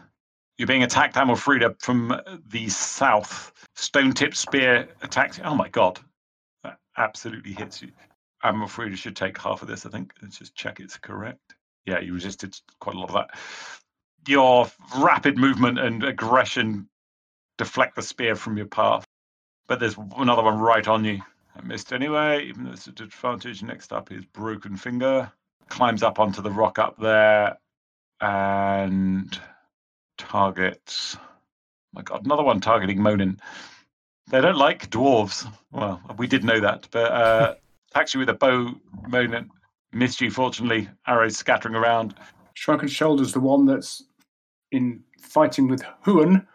you're being attacked, Amalfrida, from the south. Stone-tipped spear attacks. you. Oh my god, that absolutely hits you. Amalfrida should take half of this. I think. Let's just check it's correct. Yeah, you resisted quite a lot of that. Your rapid movement and aggression deflect the spear from your path. But there's another one right on you. I missed anyway, even though it's a disadvantage. Next up is Broken Finger. Climbs up onto the rock up there and targets. My god, another one targeting Monin. They don't like dwarves. Well, we did know that, but uh, attacks you with a bow, Monin. Missed you, fortunately. Arrows scattering around. Shrunken Shoulder's the one that's in fighting with Huan,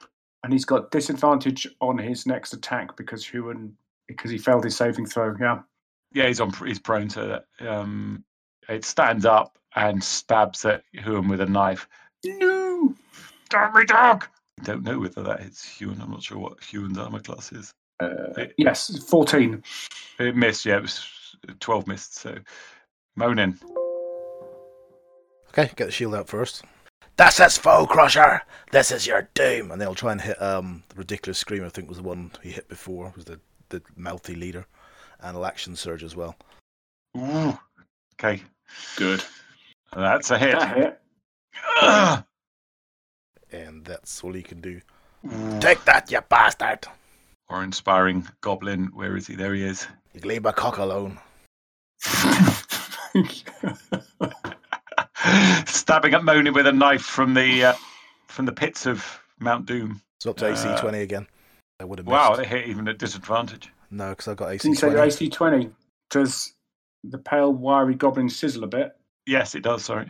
and he's got disadvantage on his next attack because Huan because he failed his saving throw. Yeah. Yeah, he's on. He's prone to that. Um, it stands up and stabs at Huan with a knife. No. Damn me, dog! I don't know whether that hits Huan. I'm not sure what Huan's armor class is. Uh, yes, fourteen. It missed. Yeah, it was twelve missed. So, Monin. Okay, get the shield out first. This is Foe Crusher. This is your doom. And they'll try and hit um the ridiculous scream. I think was the one he hit before. Was the the mouthy leader, and will action surge as well. Ooh. Okay, Good. that's a hit. That hit. Ugh. [clears throat] And that's all he can do. Ooh. Take that, you bastard. or inspiring goblin. Where is he? There he is. You leave my cock alone. Stabbing at Moni with a knife from the uh, from the pits of Mount Doom. It's up to AC Uh, 20 again. I would have missed. Wow, it hit even at disadvantage. No, because I've got AC Didn't you say 20. your AC 20? Does the pale, wiry goblin sizzle a bit? Yes, it does. Sorry.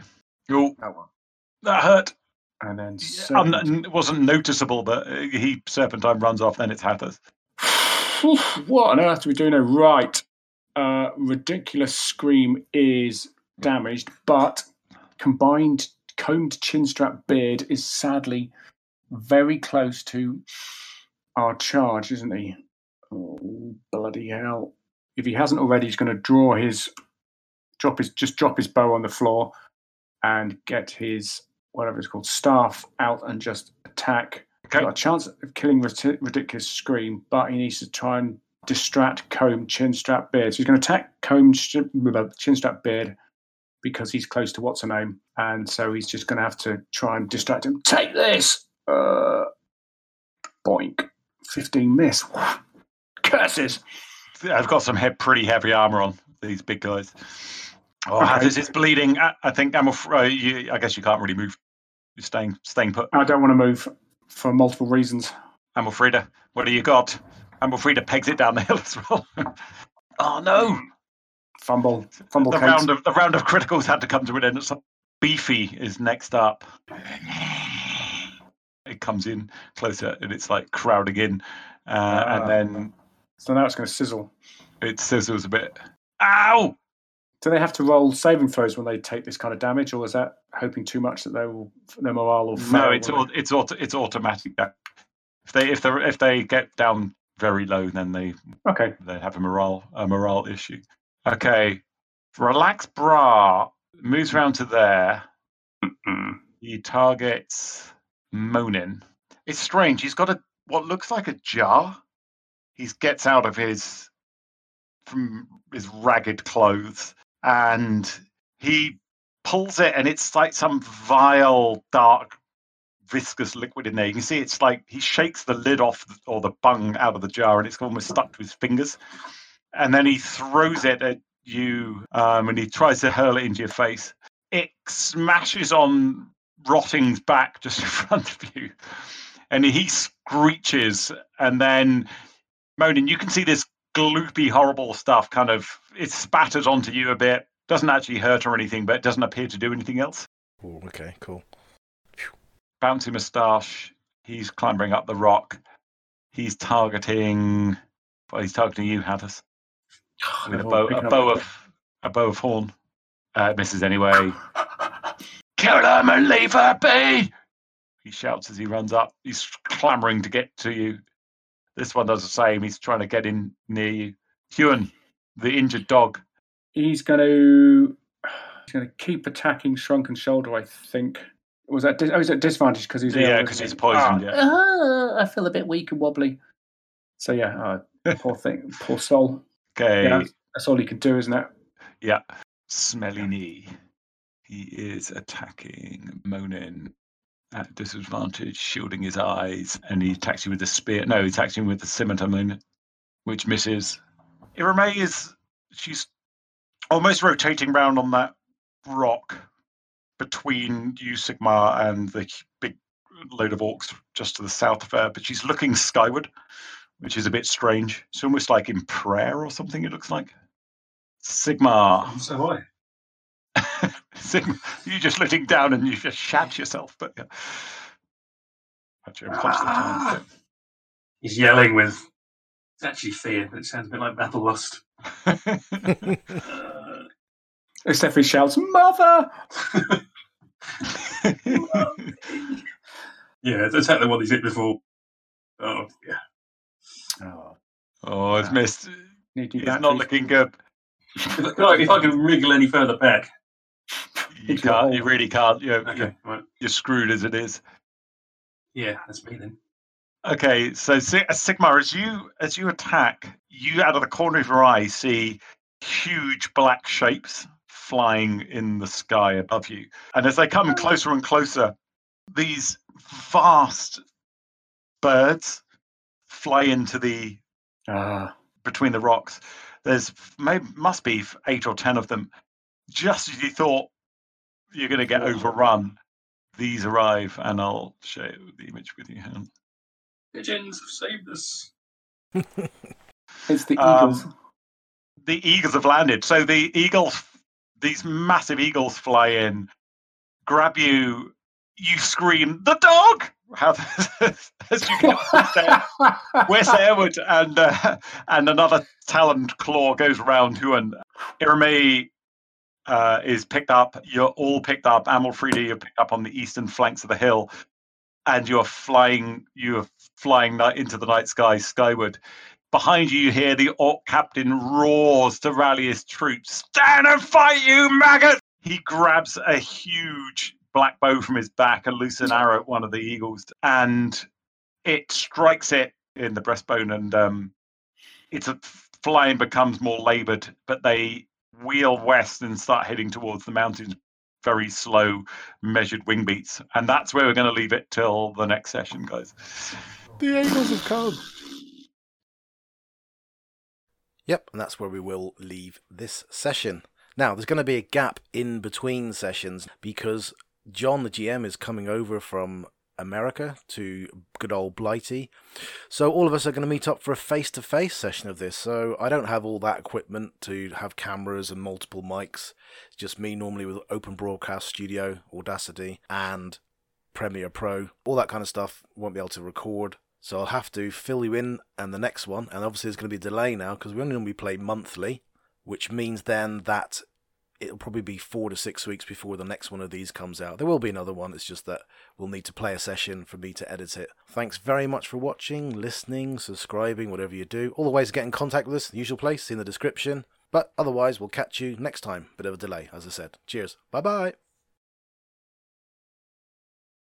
Oh, That one. that hurt. And then. Yeah, um, it wasn't noticeable, but uh, he serpentine runs off. Then it's Hatters. what on earth are we doing? now? Right. Uh, ridiculous scream is damaged, but combined combed chinstrap beard is sadly very close to our charge, isn't he? Oh bloody hell! If he hasn't already, he's going to draw his drop his just drop his bow on the floor and get his whatever it's called staff out and just attack. Got a chance of killing Rid- Ridiculous Scream, but he needs to try and distract Comb Chinstrap Beard. So he's going to attack Comb Chinstrap Beard because he's close to what's her name, and so he's just going to have to try and distract him. Take this! Uh, boink. 15 miss. [sighs] Curses! I've got some he- pretty heavy armor on these big guys. Oh, Okay. Hatters is bleeding. I, I think I'm. Afraid, uh, you, I guess you can't really move. You're staying staying put. I don't want to move for multiple reasons. Amalfreda, what do you got? Amalfreda pegs it down the [laughs] hill as well. [laughs] oh no! Fumble. Fumble The cakes. round of the round of criticals had to come to an end. Beefy is next up. It comes in closer and it's like crowding in, uh, Ah. and then So now it's going to sizzle. it sizzles a bit. Ow! Do they have to roll saving throws when they take this kind of damage, or is that hoping too much that they will their morale will fail? No, it's au- it's auto, it's automatic. That if they if they if they get down very low, then they okay. they have a morale a morale issue. Okay, relax, bra moves around to there. Mm. He targets Monin. It's strange. He's got a what looks like a jar. He gets out of his from his ragged clothes and he pulls it, and it's like some vile, dark, viscous liquid in there. You can see it's like he shakes the lid off or the bung out of the jar, and it's almost stuck to his fingers. And then he throws it at you, um, and he tries to hurl it into your face. It smashes on Rotting's back just in [laughs] front of you, and he screeches. And then, Monin, you can see this gloopy, horrible stuff kind of it spatters onto you a bit. Doesn't actually hurt or anything, but it doesn't appear to do anything else. Oh, okay, cool. Bouncy moustache. He's clambering up the rock. He's targeting. Well, he's targeting you, Hatters, [sighs] with a Oh, bow, a bow of a bow of horn. Uh, misses anyway. [laughs] Kill him and leave her be! He shouts as he runs up. He's clamoring to get to you. This one does the same. He's trying to get in near you. Huan, the injured dog. He's going to he's going to keep attacking Shrunken Shoulder. I think. Was that? Dis- oh, he's at disadvantage because he's Yeah, isn't 'cause he? he's poisoned, Ah, yeah. ah, I feel a bit weak and wobbly. So yeah, uh, [laughs] poor thing, poor soul. Okay. Yeah, that's, that's all he can do, isn't it? Yeah. Smelly knee. He is attacking Monin at disadvantage, shielding his eyes, and he attacks you with a spear. No, he attacks you with the scimitar which misses. Irame is she's almost rotating round on that rock between you, Sigmar, and the big load of orcs just to the south of her, but she's looking skyward, which is a bit strange. It's almost like in prayer or something, it looks like. Sigmar. So I. [laughs] Sigma, you just looking down and you just shat yourself, but yeah. Actually, I'm conscious of Ah! time. He's yelling with. It's actually fear, but it sounds a bit like battle lust. so- Uh, Stephanie shouts, "Mother!" [laughs] yeah, it's exactly what he's hit before. Oh, yeah. Oh, oh, it's missed. need new It's not looking good. If I, if I can wriggle any further back. You Into can't. You really can't. You're, Okay, you're, right. you're screwed as it is. Yeah, that's me then. Okay, so Si- uh, Sigmar, as you as you attack, you out of the corner of your eye see huge black shapes flying in the sky above you, and as they come closer and closer, these vast birds fly into the Ah, between the rocks. There's maybe must be eight or ten of them. Just as you thought you're going to get overrun, these arrive, and I'll share the image with you. Hang on. Pigeons have saved us. it's the Um, Eagles. the eagles have landed. So the eagles, these massive eagles fly in, grab you. You scream, "The dog!" How [laughs] as you get whisked out- whisked airward, and uh, and another taloned claw goes around who and Irame uh, is picked up. You're all picked up. Amalfrida, you're picked up on the eastern flanks of the hill, and you're flying. You're flying into the night sky skyward. Behind you, you hear the orc captain roars to rally his troops. Stand and fight, you maggot! He grabs a huge black bow from his back and loose an arrow at one of the eagles, and it strikes it in the breastbone, and um, its a- flying becomes more laboured. But they wheel west and start heading towards the mountains. Very slow, measured wing beats, and that's where we're going to leave it till the next session, guys. The Eagles have come. Yep, and that's where we will leave this session. Now, there's going to be a gap in between sessions because John, the GM, is coming over from America to good old Blighty. So all of us are going to meet up for a face-to-face session of this. So I don't have all that equipment to have cameras and multiple mics. It's just me normally with Open Broadcast Studio, Audacity, and Premiere Pro. All that kind of stuff won't be able to record. So I'll have to fill you in and the next one. And obviously there's going to be a delay now because we only normally play monthly, which means then that it'll probably be four to six weeks before the next one of these comes out. There will be another one. It's just that we'll need to play a session for me to edit it. Thanks very much for watching, listening, subscribing, whatever you do. All the ways to get in contact with us, the usual place in the description. But otherwise, we'll catch you next time. Bit of a delay, as I said. Cheers. Bye bye.